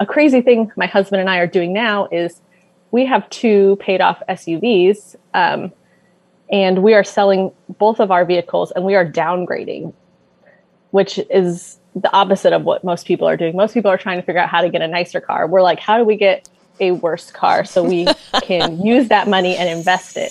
A crazy thing my husband and I are doing now is we have two paid off SUVs, um, and we are selling both of our vehicles and we are downgrading, which is the opposite of what most people are doing. Most people are trying to figure out how to get a nicer car. We're like, how do we get a worse car so we can use that money and invest it?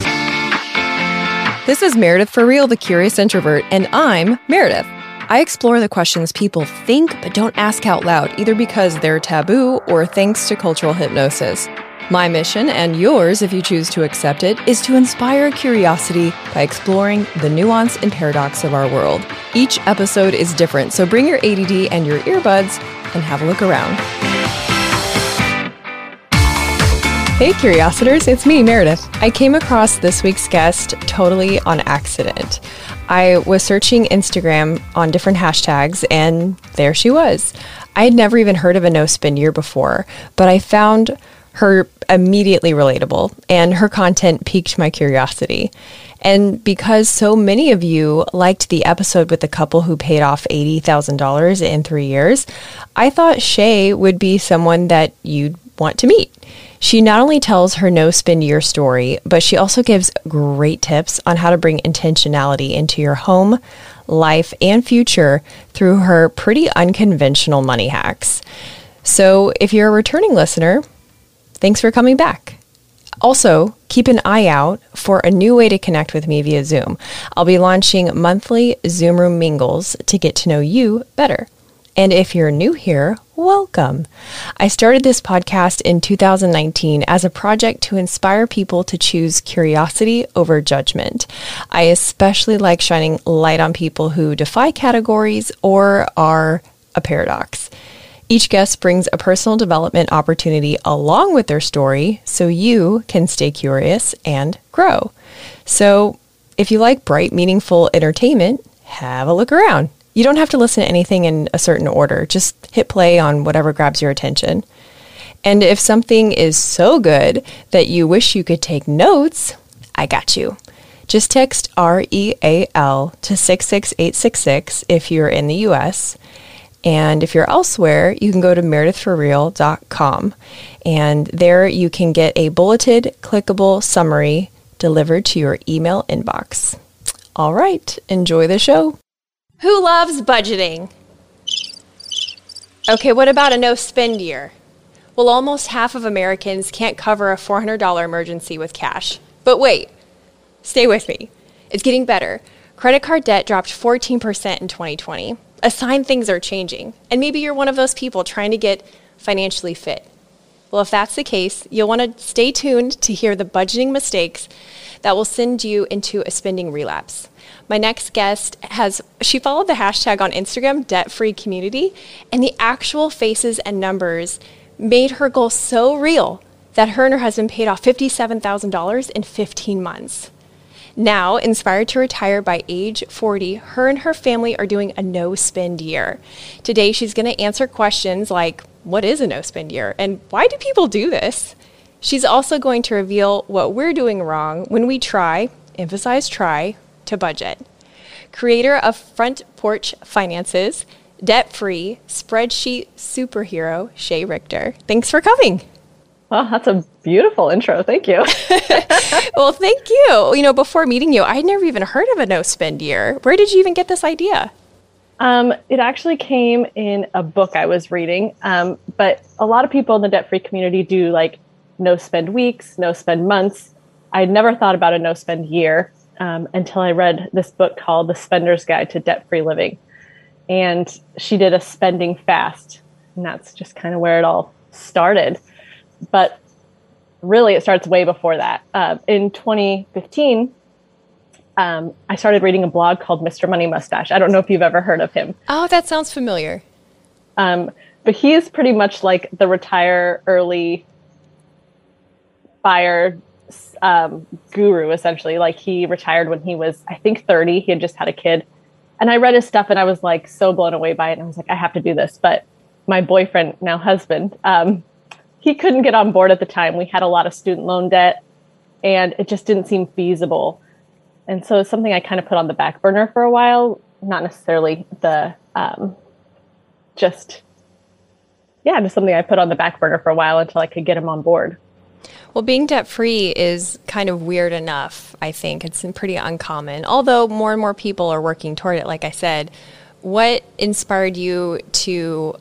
This is Meredith for Real, the Curious Introvert, and I'm Meredith. I explore the questions people think but don't ask out loud, either because they're taboo or thanks to cultural hypnosis. My mission, and yours if you choose to accept it, is to inspire curiosity by exploring the nuance and paradox of our world. Each episode is different, so bring your ADD and your earbuds and have a look around. Hey, Curiositors, it's me, Meredith. I came across this week's guest totally on accident. I was searching Instagram on different hashtags, and there she was. I had never even heard of a no spend year before, but I found her immediately relatable, and her content piqued my curiosity. And because so many of you liked the episode with the couple who paid off $80,000 in three years, I thought Shay would be someone that you'd want to meet. She not only tells her no spend year story, but she also gives great tips on how to bring intentionality into your home, life, and future through her pretty unconventional money hacks. So, if you're a returning listener, thanks for coming back. Also, keep an eye out for a new way to connect with me via Zoom. I'll be launching monthly Zoom Room Mingles to get to know you better. And if you're new here, welcome. I started this podcast in 2019 as a project to inspire people to choose curiosity over judgment. I especially like shining light on people who defy categories or are a paradox. Each guest brings a personal development opportunity along with their story so you can stay curious and grow. So, if you like bright, meaningful entertainment, have a look around. You don't have to listen to anything in a certain order. Just hit play on whatever grabs your attention. And if something is so good that you wish you could take notes, I got you. Just text REAL to 66866 if you're in the US. And if you're elsewhere, you can go to meredithforreal.com. And there you can get a bulleted, clickable summary delivered to your email inbox. All right, enjoy the show. Who loves budgeting? Okay, what about a no spend year? Well, almost half of Americans can't cover a $400 emergency with cash. But wait, stay with me. It's getting better. Credit card debt dropped 14% in 2020. A sign things are changing. And maybe you're one of those people trying to get financially fit. Well, if that's the case, you'll want to stay tuned to hear the budgeting mistakes that will send you into a spending relapse. My next guest has, she followed the hashtag on Instagram, debt free community, and the actual faces and numbers made her goal so real that her and her husband paid off $57,000 in 15 months. Now, inspired to retire by age 40, her and her family are doing a no spend year. Today, she's going to answer questions like what is a no spend year and why do people do this? She's also going to reveal what we're doing wrong when we try, emphasize try, to budget. Creator of Front Porch Finances, debt free spreadsheet superhero, Shay Richter. Thanks for coming. Well, that's a beautiful intro. Thank you. well, thank you. You know, before meeting you, I'd never even heard of a no spend year. Where did you even get this idea? Um, it actually came in a book I was reading, um, but a lot of people in the debt free community do like no spend weeks, no spend months. I'd never thought about a no spend year um, until I read this book called The Spender's Guide to Debt Free Living. And she did a spending fast. And that's just kind of where it all started. But really, it starts way before that. Uh, in 2015, um, I started reading a blog called Mr. Money Mustache. I don't know if you've ever heard of him. Oh, that sounds familiar. Um, but he is pretty much like the retire early, fire um, guru essentially. Like he retired when he was, I think, 30. He had just had a kid. And I read his stuff and I was like so blown away by it. And I was like, I have to do this. But my boyfriend, now husband, um, he couldn't get on board at the time. We had a lot of student loan debt and it just didn't seem feasible. And so it's something I kind of put on the back burner for a while, not necessarily the um, just yeah, just something I put on the back burner for a while until I could get him on board. Well, being debt free is kind of weird enough, I think. It's pretty uncommon, although more and more people are working toward it, like I said. What inspired you to,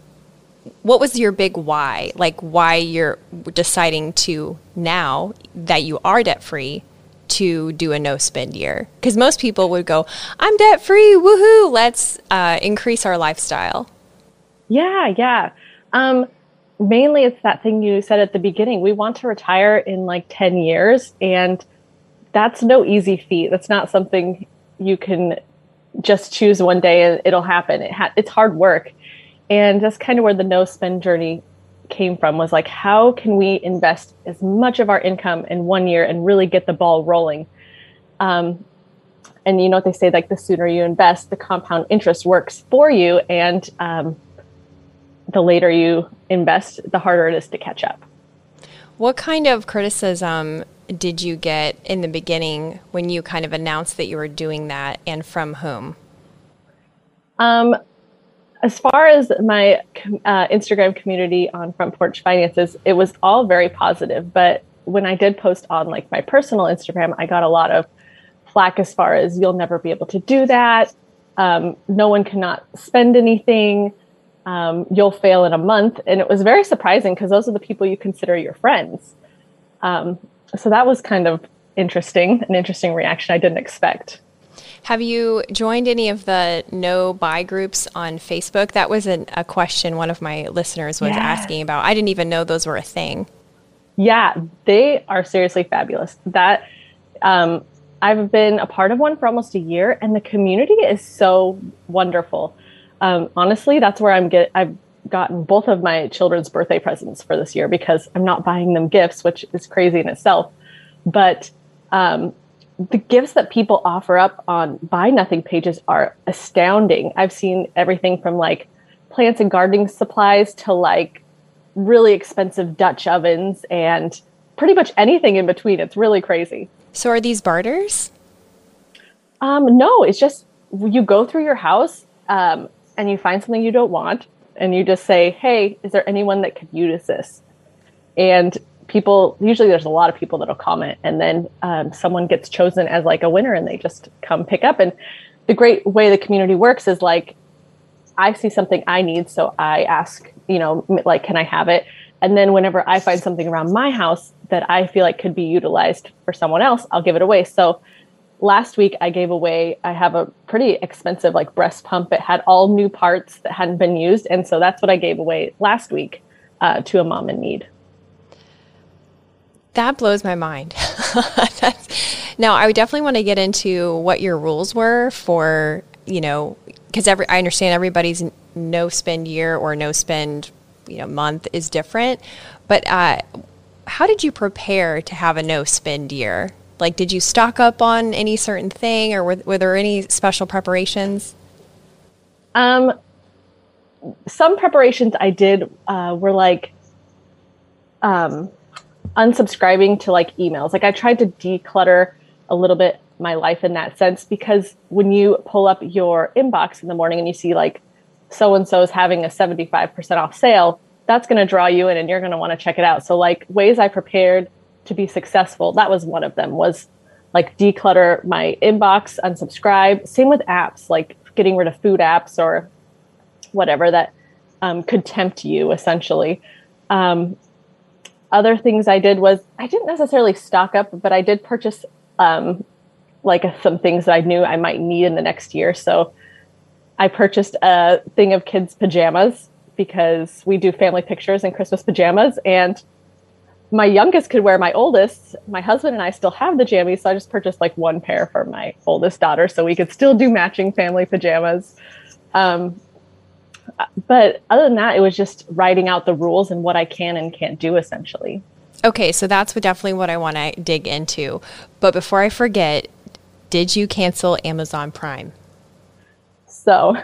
what was your big why? Like, why you're deciding to now that you are debt free to do a no spend year? Because most people would go, I'm debt free, woohoo, let's uh, increase our lifestyle. Yeah, yeah. Um, mainly it's that thing you said at the beginning. We want to retire in like 10 years, and that's no easy feat. That's not something you can just choose one day and it'll happen. It ha- it's hard work. And that's kind of where the no spend journey came from was like, how can we invest as much of our income in one year and really get the ball rolling? Um, and you know what they say, like the sooner you invest, the compound interest works for you. And um, the later you invest, the harder it is to catch up. What kind of criticism did you get in the beginning when you kind of announced that you were doing that, and from whom? Um, as far as my uh, Instagram community on Front Porch Finances, it was all very positive. But when I did post on like my personal Instagram, I got a lot of flack as far as you'll never be able to do that. Um, no one cannot spend anything um, you'll fail in a month. And it was very surprising because those are the people you consider your friends. Um, so that was kind of interesting, an interesting reaction I didn't expect. Have you joined any of the no buy groups on Facebook? That was an, a question one of my listeners was yeah. asking about. I didn't even know those were a thing. Yeah, they are seriously fabulous. That um, I've been a part of one for almost a year, and the community is so wonderful um, honestly, that's where I'm get. I've gotten both of my children's birthday presents for this year because I'm not buying them gifts, which is crazy in itself. But um, the gifts that people offer up on buy nothing pages are astounding. I've seen everything from like plants and gardening supplies to like really expensive Dutch ovens and pretty much anything in between. It's really crazy. So are these barters? Um, no, it's just you go through your house. Um, and you find something you don't want and you just say, hey, is there anyone that could use this? And people, usually there's a lot of people that'll comment and then um, someone gets chosen as like a winner and they just come pick up. And the great way the community works is like, I see something I need, so I ask, you know, like, can I have it? And then whenever I find something around my house that I feel like could be utilized for someone else, I'll give it away. So last week I gave away I have a pretty expensive like breast pump. It had all new parts that hadn't been used, and so that's what I gave away last week uh, to a mom in need. That blows my mind. now I would definitely want to get into what your rules were for you know because every I understand everybody's no spend year or no spend you know month is different, but uh, how did you prepare to have a no spend year? Like, did you stock up on any certain thing, or were, were there any special preparations? Um, some preparations I did uh, were like um, unsubscribing to like emails. Like, I tried to declutter a little bit my life in that sense because when you pull up your inbox in the morning and you see like so and so is having a 75% off sale, that's going to draw you in and you're going to want to check it out. So, like, ways I prepared to be successful that was one of them was like declutter my inbox unsubscribe. Same with apps like getting rid of food apps or whatever that um, could tempt you essentially. Um, other things i did was i didn't necessarily stock up but i did purchase um, like some things that i knew i might need in the next year. So i purchased a thing of kids pajamas because we do family pictures and christmas pajamas and my youngest could wear my oldest. My husband and I still have the jammies, so I just purchased like one pair for my oldest daughter, so we could still do matching family pajamas. Um, but other than that, it was just writing out the rules and what I can and can't do, essentially. Okay, so that's what, definitely what I want to dig into. But before I forget, did you cancel Amazon Prime? So,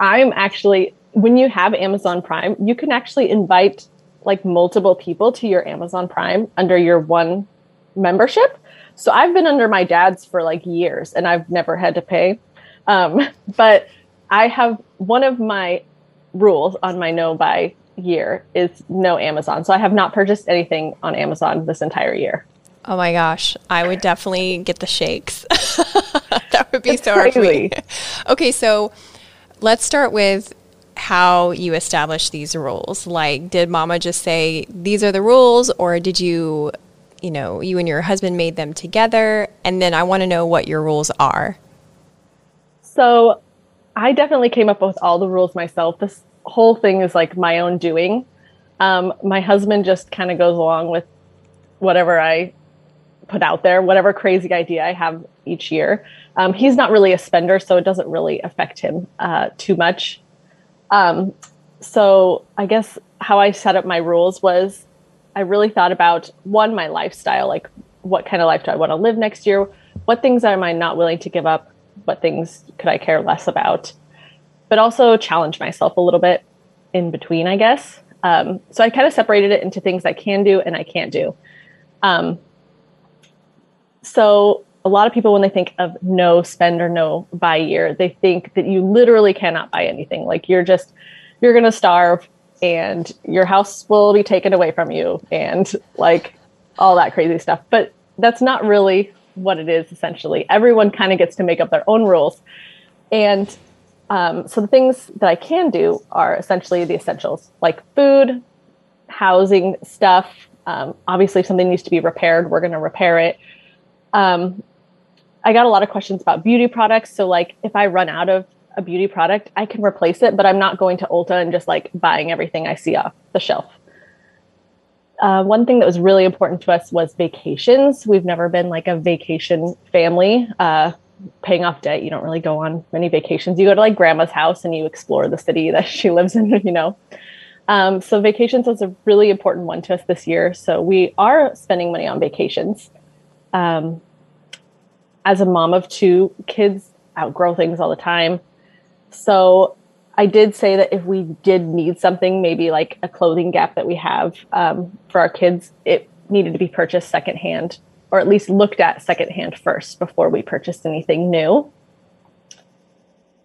I'm actually when you have Amazon Prime, you can actually invite like multiple people to your Amazon Prime under your one membership. So I've been under my dad's for like years and I've never had to pay. Um, but I have one of my rules on my no buy year is no Amazon. So I have not purchased anything on Amazon this entire year. Oh my gosh, I would definitely get the shakes. that would be it's so hard for me. Okay, so let's start with how you established these rules. Like, did mama just say, these are the rules, or did you, you know, you and your husband made them together? And then I want to know what your rules are. So I definitely came up with all the rules myself. This whole thing is like my own doing. Um, my husband just kind of goes along with whatever I put out there, whatever crazy idea I have each year. Um, he's not really a spender, so it doesn't really affect him uh, too much. Um, so I guess how I set up my rules was I really thought about one, my lifestyle, like what kind of life do I want to live next year? What things am I not willing to give up? What things could I care less about? But also challenge myself a little bit in between, I guess. Um, so I kind of separated it into things I can do and I can't do. Um, so a lot of people when they think of no spend or no buy year they think that you literally cannot buy anything. Like you're just you're going to starve and your house will be taken away from you and like all that crazy stuff. But that's not really what it is essentially. Everyone kind of gets to make up their own rules. And um, so the things that i can do are essentially the essentials like food housing stuff um, obviously if something needs to be repaired we're going to repair it. Um, I got a lot of questions about beauty products. So, like, if I run out of a beauty product, I can replace it, but I'm not going to Ulta and just like buying everything I see off the shelf. Uh, one thing that was really important to us was vacations. We've never been like a vacation family. Uh, paying off debt, you don't really go on many vacations. You go to like grandma's house and you explore the city that she lives in, you know. Um, so vacations was a really important one to us this year. So we are spending money on vacations. Um, as a mom of two, kids outgrow things all the time. So I did say that if we did need something, maybe like a clothing gap that we have um, for our kids, it needed to be purchased secondhand or at least looked at secondhand first before we purchased anything new.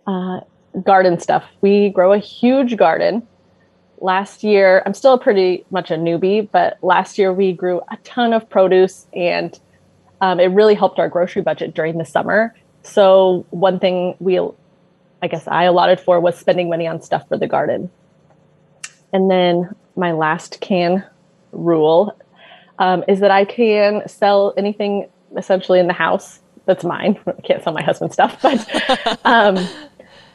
Uh, garden stuff. We grow a huge garden. Last year, I'm still pretty much a newbie, but last year we grew a ton of produce and um, it really helped our grocery budget during the summer. So one thing we, I guess I allotted for was spending money on stuff for the garden. And then my last can rule um, is that I can sell anything essentially in the house that's mine. I can't sell my husband's stuff, but um,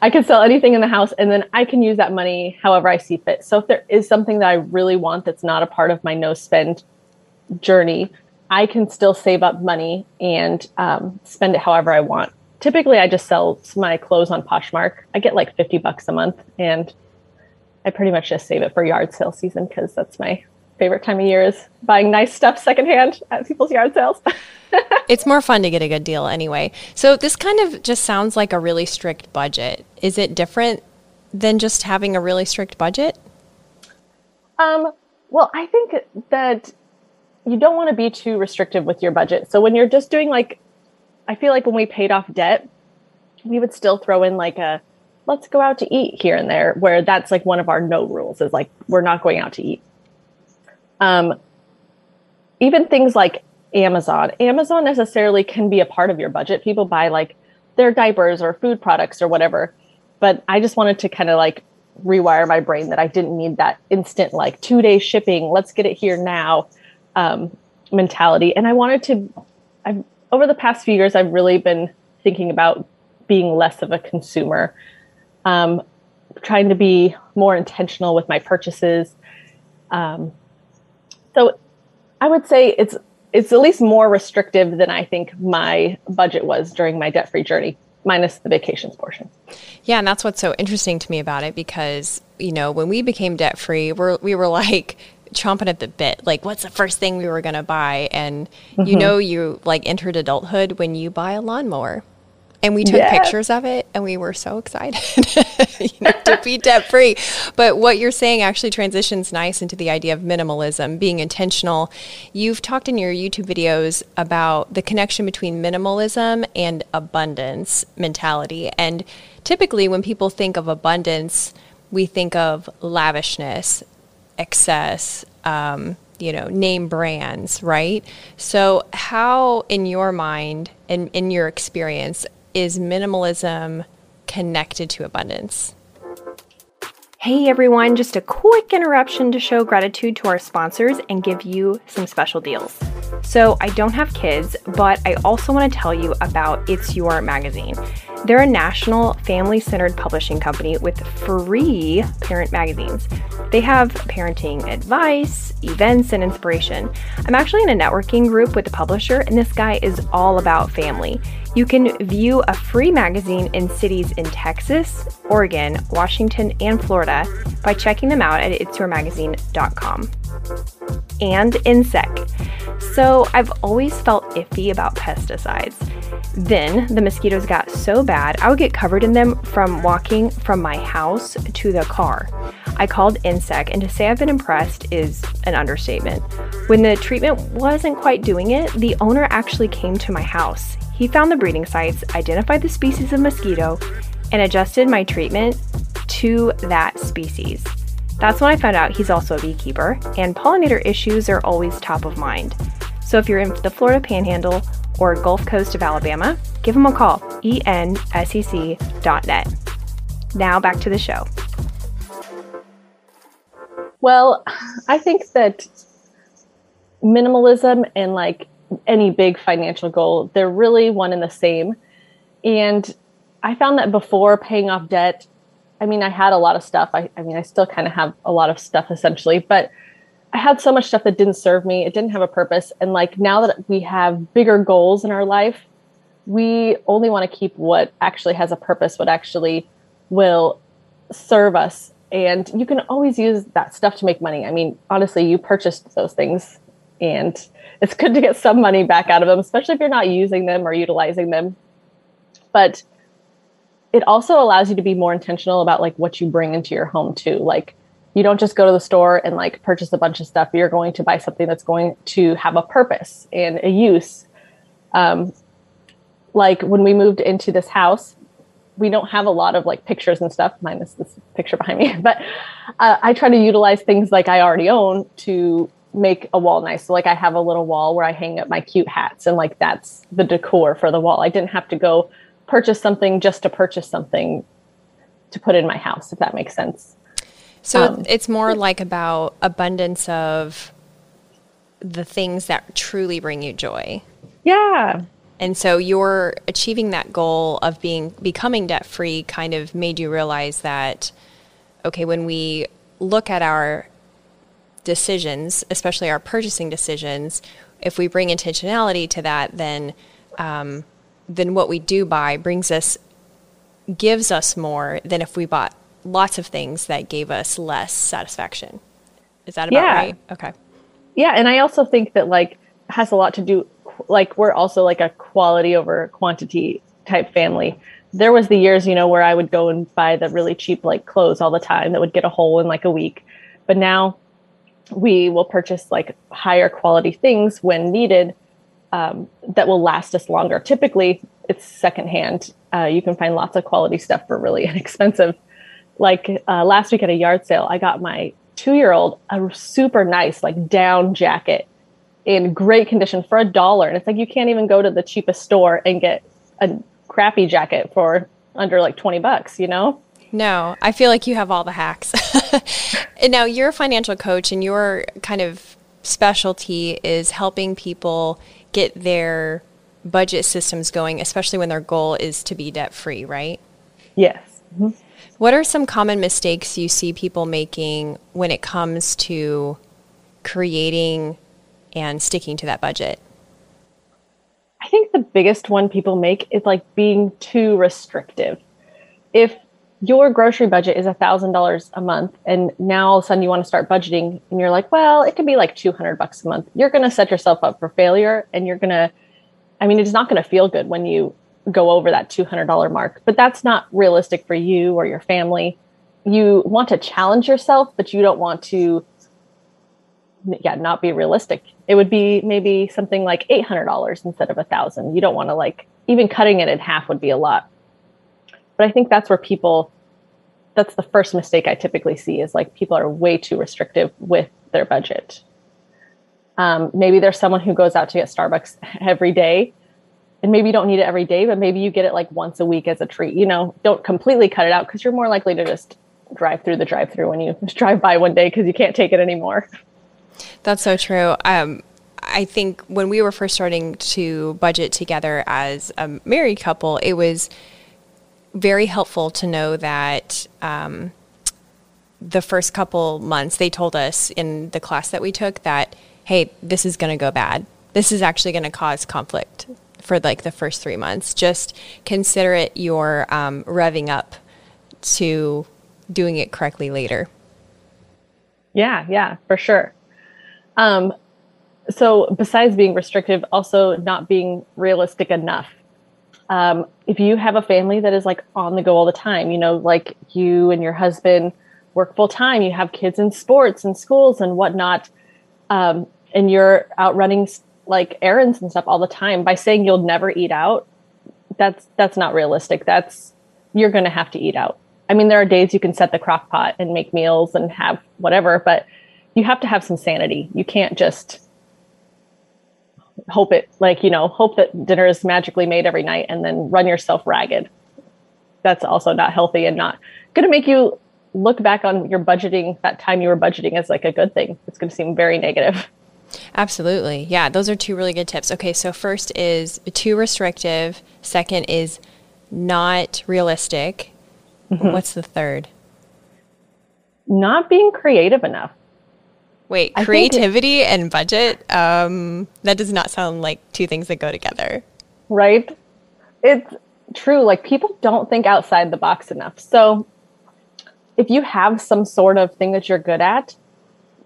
I can sell anything in the house and then I can use that money however I see fit. So if there is something that I really want that's not a part of my no spend journey, I can still save up money and um, spend it however I want. Typically, I just sell my clothes on Poshmark. I get like 50 bucks a month and I pretty much just save it for yard sale season because that's my favorite time of year is buying nice stuff secondhand at people's yard sales. it's more fun to get a good deal anyway. So this kind of just sounds like a really strict budget. Is it different than just having a really strict budget? Um, well, I think that you don't want to be too restrictive with your budget. So when you're just doing like, I feel like when we paid off debt, we would still throw in like a, let's go out to eat here and there, where that's like one of our no rules is like, we're not going out to eat. Um, even things like Amazon, Amazon necessarily can be a part of your budget. People buy like their diapers or food products or whatever. But I just wanted to kind of like rewire my brain that I didn't need that instant, like two day shipping, let's get it here now um, mentality. And I wanted to, I've, over the past few years, I've really been thinking about being less of a consumer, um, trying to be more intentional with my purchases. Um, so I would say it's it's at least more restrictive than I think my budget was during my debt free journey, minus the vacations portion. Yeah, and that's what's so interesting to me about it because you know when we became debt free, we're we were like chomping at the bit like what's the first thing we were going to buy? And mm-hmm. you know you like entered adulthood when you buy a lawnmower. And we took yes. pictures of it and we were so excited you know, to be debt free but what you're saying actually transitions nice into the idea of minimalism being intentional. You've talked in your youtube videos about the connection between minimalism and abundance mentality. And typically when people think of abundance we think of lavishness excess, um, you know, name brands, right? So, how, in your mind and in your experience, is minimalism connected to abundance? Hey everyone, just a quick interruption to show gratitude to our sponsors and give you some special deals. So, I don't have kids, but I also want to tell you about It's Your Magazine. They're a national family centered publishing company with free parent magazines. They have parenting advice, events, and inspiration. I'm actually in a networking group with the publisher, and this guy is all about family. You can view a free magazine in cities in Texas, Oregon, Washington, and Florida by checking them out at itsyourmagazine.com. And Ensec. So I've always felt iffy about pesticides. Then the mosquitoes got so bad, I would get covered in them from walking from my house to the car. I called Ensec, and to say I've been impressed is an understatement. When the treatment wasn't quite doing it, the owner actually came to my house. He found the breeding sites, identified the species of mosquito, and adjusted my treatment to that species. That's when I found out he's also a beekeeper, and pollinator issues are always top of mind. So if you're in the Florida Panhandle or Gulf Coast of Alabama, give him a call, ensec.net. Now back to the show. Well, I think that minimalism and like any big financial goal, they're really one and the same. And I found that before paying off debt, I mean, I had a lot of stuff. I, I mean, I still kind of have a lot of stuff essentially, but I had so much stuff that didn't serve me. It didn't have a purpose. And like now that we have bigger goals in our life, we only want to keep what actually has a purpose, what actually will serve us. And you can always use that stuff to make money. I mean, honestly, you purchased those things and it's good to get some money back out of them, especially if you're not using them or utilizing them. But it also allows you to be more intentional about like what you bring into your home too. Like you don't just go to the store and like purchase a bunch of stuff. You're going to buy something that's going to have a purpose and a use. Um, like when we moved into this house, we don't have a lot of like pictures and stuff, minus this picture behind me. But uh, I try to utilize things like I already own to make a wall nice. So like I have a little wall where I hang up my cute hats, and like that's the decor for the wall. I didn't have to go purchase something just to purchase something to put in my house, if that makes sense. So um, it's more like about abundance of the things that truly bring you joy. Yeah. And so you're achieving that goal of being becoming debt free kind of made you realize that okay, when we look at our decisions, especially our purchasing decisions, if we bring intentionality to that, then um, then what we do buy brings us gives us more than if we bought lots of things that gave us less satisfaction. Is that about yeah. right? Okay. Yeah, and I also think that like has a lot to do like we're also like a quality over quantity type family. There was the years, you know, where I would go and buy the really cheap like clothes all the time that would get a hole in like a week. But now we will purchase like higher quality things when needed um, that will last us longer. Typically, it's secondhand. Uh, you can find lots of quality stuff for really inexpensive like uh, last week at a yard sale, I got my two year old a super nice like down jacket in great condition for a dollar. And it's like you can't even go to the cheapest store and get a crappy jacket for under like 20 bucks, you know? No, I feel like you have all the hacks. and now you're a financial coach and your kind of specialty is helping people get their budget systems going, especially when their goal is to be debt free, right? Yes. Mm-hmm. What are some common mistakes you see people making when it comes to creating and sticking to that budget? I think the biggest one people make is like being too restrictive. If your grocery budget is a thousand dollars a month and now all of a sudden you want to start budgeting and you're like well it could be like 200 bucks a month you're going to set yourself up for failure and you're going to i mean it's not going to feel good when you go over that $200 mark, but that's not realistic for you or your family. You want to challenge yourself, but you don't want to, yeah, not be realistic. It would be maybe something like $800 instead of a thousand. You don't want to like, even cutting it in half would be a lot. But I think that's where people that's the first mistake I typically see is like people are way too restrictive with their budget. Um, maybe there's someone who goes out to get Starbucks every day, and maybe you don't need it every day, but maybe you get it like once a week as a treat. You know, don't completely cut it out because you're more likely to just drive through the drive through when you drive by one day because you can't take it anymore. That's so true. Um, I think when we were first starting to budget together as a married couple, it was very helpful to know that um, the first couple months they told us in the class that we took that, hey, this is going to go bad. This is actually going to cause conflict for like the first three months. Just consider it your um, revving up to doing it correctly later. Yeah, yeah, for sure. Um, so besides being restrictive, also not being realistic enough. Um, if you have a family that is like on the go all the time, you know, like you and your husband work full time, you have kids in sports and schools and whatnot, um, and you're out running like errands and stuff all the time. By saying you'll never eat out, that's that's not realistic. That's you're going to have to eat out. I mean, there are days you can set the crock pot and make meals and have whatever, but you have to have some sanity. You can't just hope it like you know hope that dinner is magically made every night and then run yourself ragged. That's also not healthy and not going to make you look back on your budgeting that time you were budgeting as like a good thing. It's going to seem very negative. Absolutely. Yeah those are two really good tips. Okay so first is too restrictive. Second is not realistic. Mm-hmm. what's the third? Not being creative enough Wait, creativity it, and budget? Um, that does not sound like two things that go together. Right? It's true. Like people don't think outside the box enough. So if you have some sort of thing that you're good at,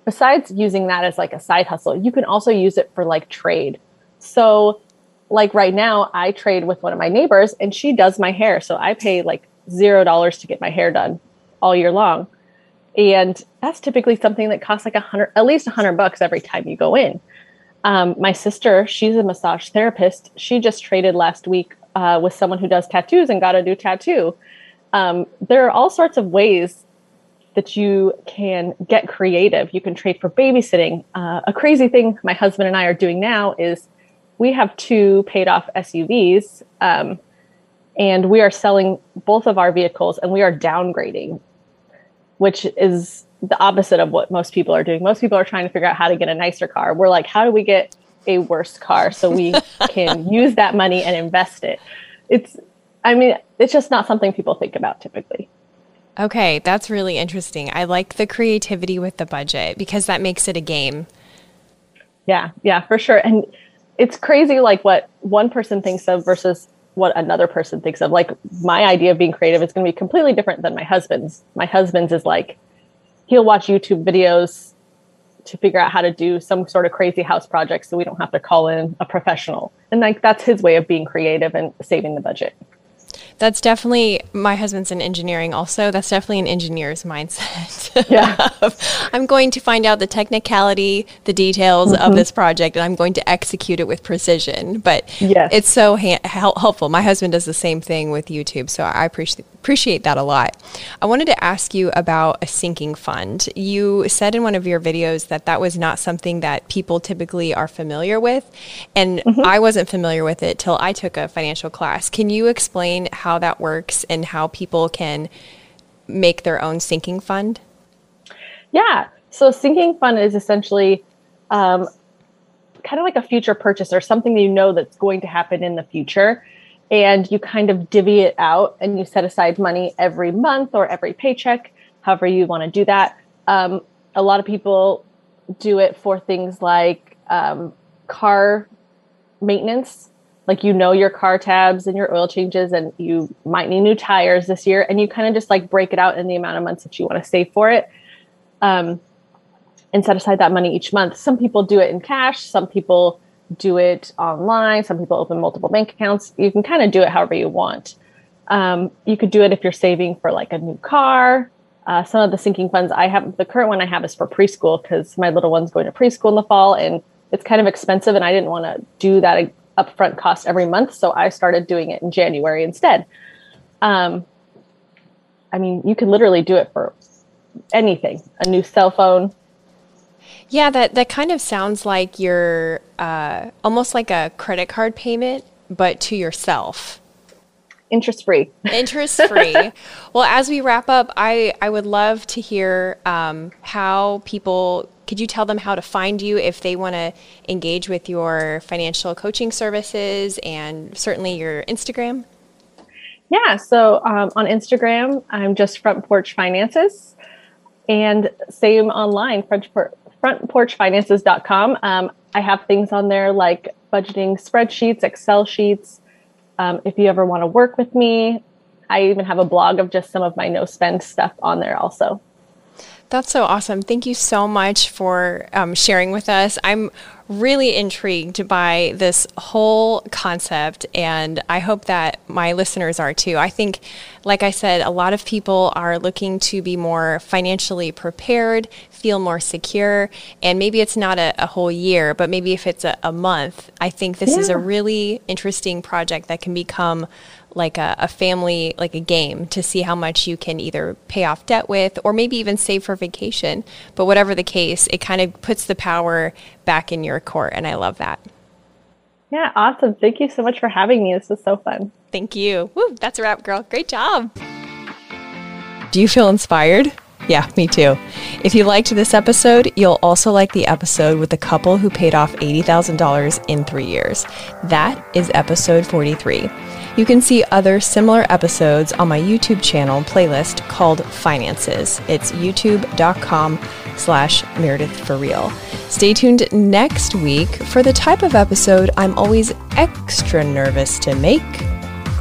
besides using that as like a side hustle, you can also use it for like trade. So like right now, I trade with one of my neighbors and she does my hair. So I pay like zero dollars to get my hair done all year long and that's typically something that costs like a hundred at least a hundred bucks every time you go in. Um, my sister she's a massage therapist. She just traded last week uh, with someone who does tattoos and got a new tattoo. Um, there are all sorts of ways that you can get creative. You can trade for babysitting. Uh, a crazy thing my husband and i are doing now is we have two paid off suvs um, and we are selling both of our vehicles and we are downgrading which is the opposite of what most people are doing. Most people are trying to figure out how to get a nicer car. We're like, how do we get a worse car so we can use that money and invest it? It's, I mean, it's just not something people think about typically. Okay, that's really interesting. I like the creativity with the budget because that makes it a game. Yeah, yeah, for sure. And it's crazy like what one person thinks of versus what another person thinks of. Like my idea of being creative is going to be completely different than my husband's. My husband's is like he'll watch YouTube videos to figure out how to do some sort of crazy house project so we don't have to call in a professional. And like that's his way of being creative and saving the budget. That's definitely my husband's in engineering also. That's definitely an engineer's mindset. Yeah. I'm going to find out the technicality, the details mm-hmm. of this project and I'm going to execute it with precision. But yes. it's so ha- helpful. My husband does the same thing with YouTube, so I appreciate appreciate that a lot. I wanted to ask you about a sinking fund. You said in one of your videos that that was not something that people typically are familiar with, and mm-hmm. I wasn't familiar with it till I took a financial class. Can you explain how that works and how people can make their own sinking fund? Yeah. So, sinking fund is essentially um, kind of like a future purchase or something that you know that's going to happen in the future. And you kind of divvy it out and you set aside money every month or every paycheck, however you want to do that. Um, a lot of people do it for things like um, car maintenance like you know your car tabs and your oil changes and you might need new tires this year and you kind of just like break it out in the amount of months that you want to save for it um, and set aside that money each month some people do it in cash some people do it online some people open multiple bank accounts you can kind of do it however you want um, you could do it if you're saving for like a new car uh, some of the sinking funds i have the current one i have is for preschool because my little one's going to preschool in the fall and it's kind of expensive and i didn't want to do that upfront cost every month. So I started doing it in January instead. Um, I mean, you can literally do it for anything a new cell phone. Yeah, that, that kind of sounds like you're uh, almost like a credit card payment, but to yourself. Interest free. Interest free. well, as we wrap up, I, I would love to hear um, how people could you tell them how to find you if they want to engage with your financial coaching services and certainly your Instagram? Yeah, so um, on Instagram, I'm just Front Porch Finances, and same online, Front, Por- frontporchfinances.com. Um, I have things on there like budgeting spreadsheets, Excel sheets. Um, if you ever want to work with me, I even have a blog of just some of my no spend stuff on there also. That's so awesome. Thank you so much for um, sharing with us. I'm really intrigued by this whole concept, and I hope that my listeners are too. I think, like I said, a lot of people are looking to be more financially prepared, feel more secure, and maybe it's not a, a whole year, but maybe if it's a, a month, I think this yeah. is a really interesting project that can become like a, a, family, like a game to see how much you can either pay off debt with or maybe even save for vacation. But whatever the case, it kind of puts the power back in your court. And I love that. Yeah, awesome. Thank you so much for having me. This was so fun. Thank you. Woo, that's a wrap, girl. Great job. Do you feel inspired? Yeah, me too. If you liked this episode, you'll also like the episode with the couple who paid off $80,000 in three years. That is episode 43. You can see other similar episodes on my YouTube channel playlist called Finances. It's youtube.com slash Meredith for real. Stay tuned next week for the type of episode I'm always extra nervous to make,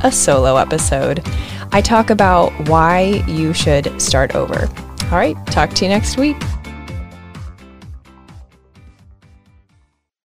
a solo episode. I talk about why you should start over. All right, talk to you next week.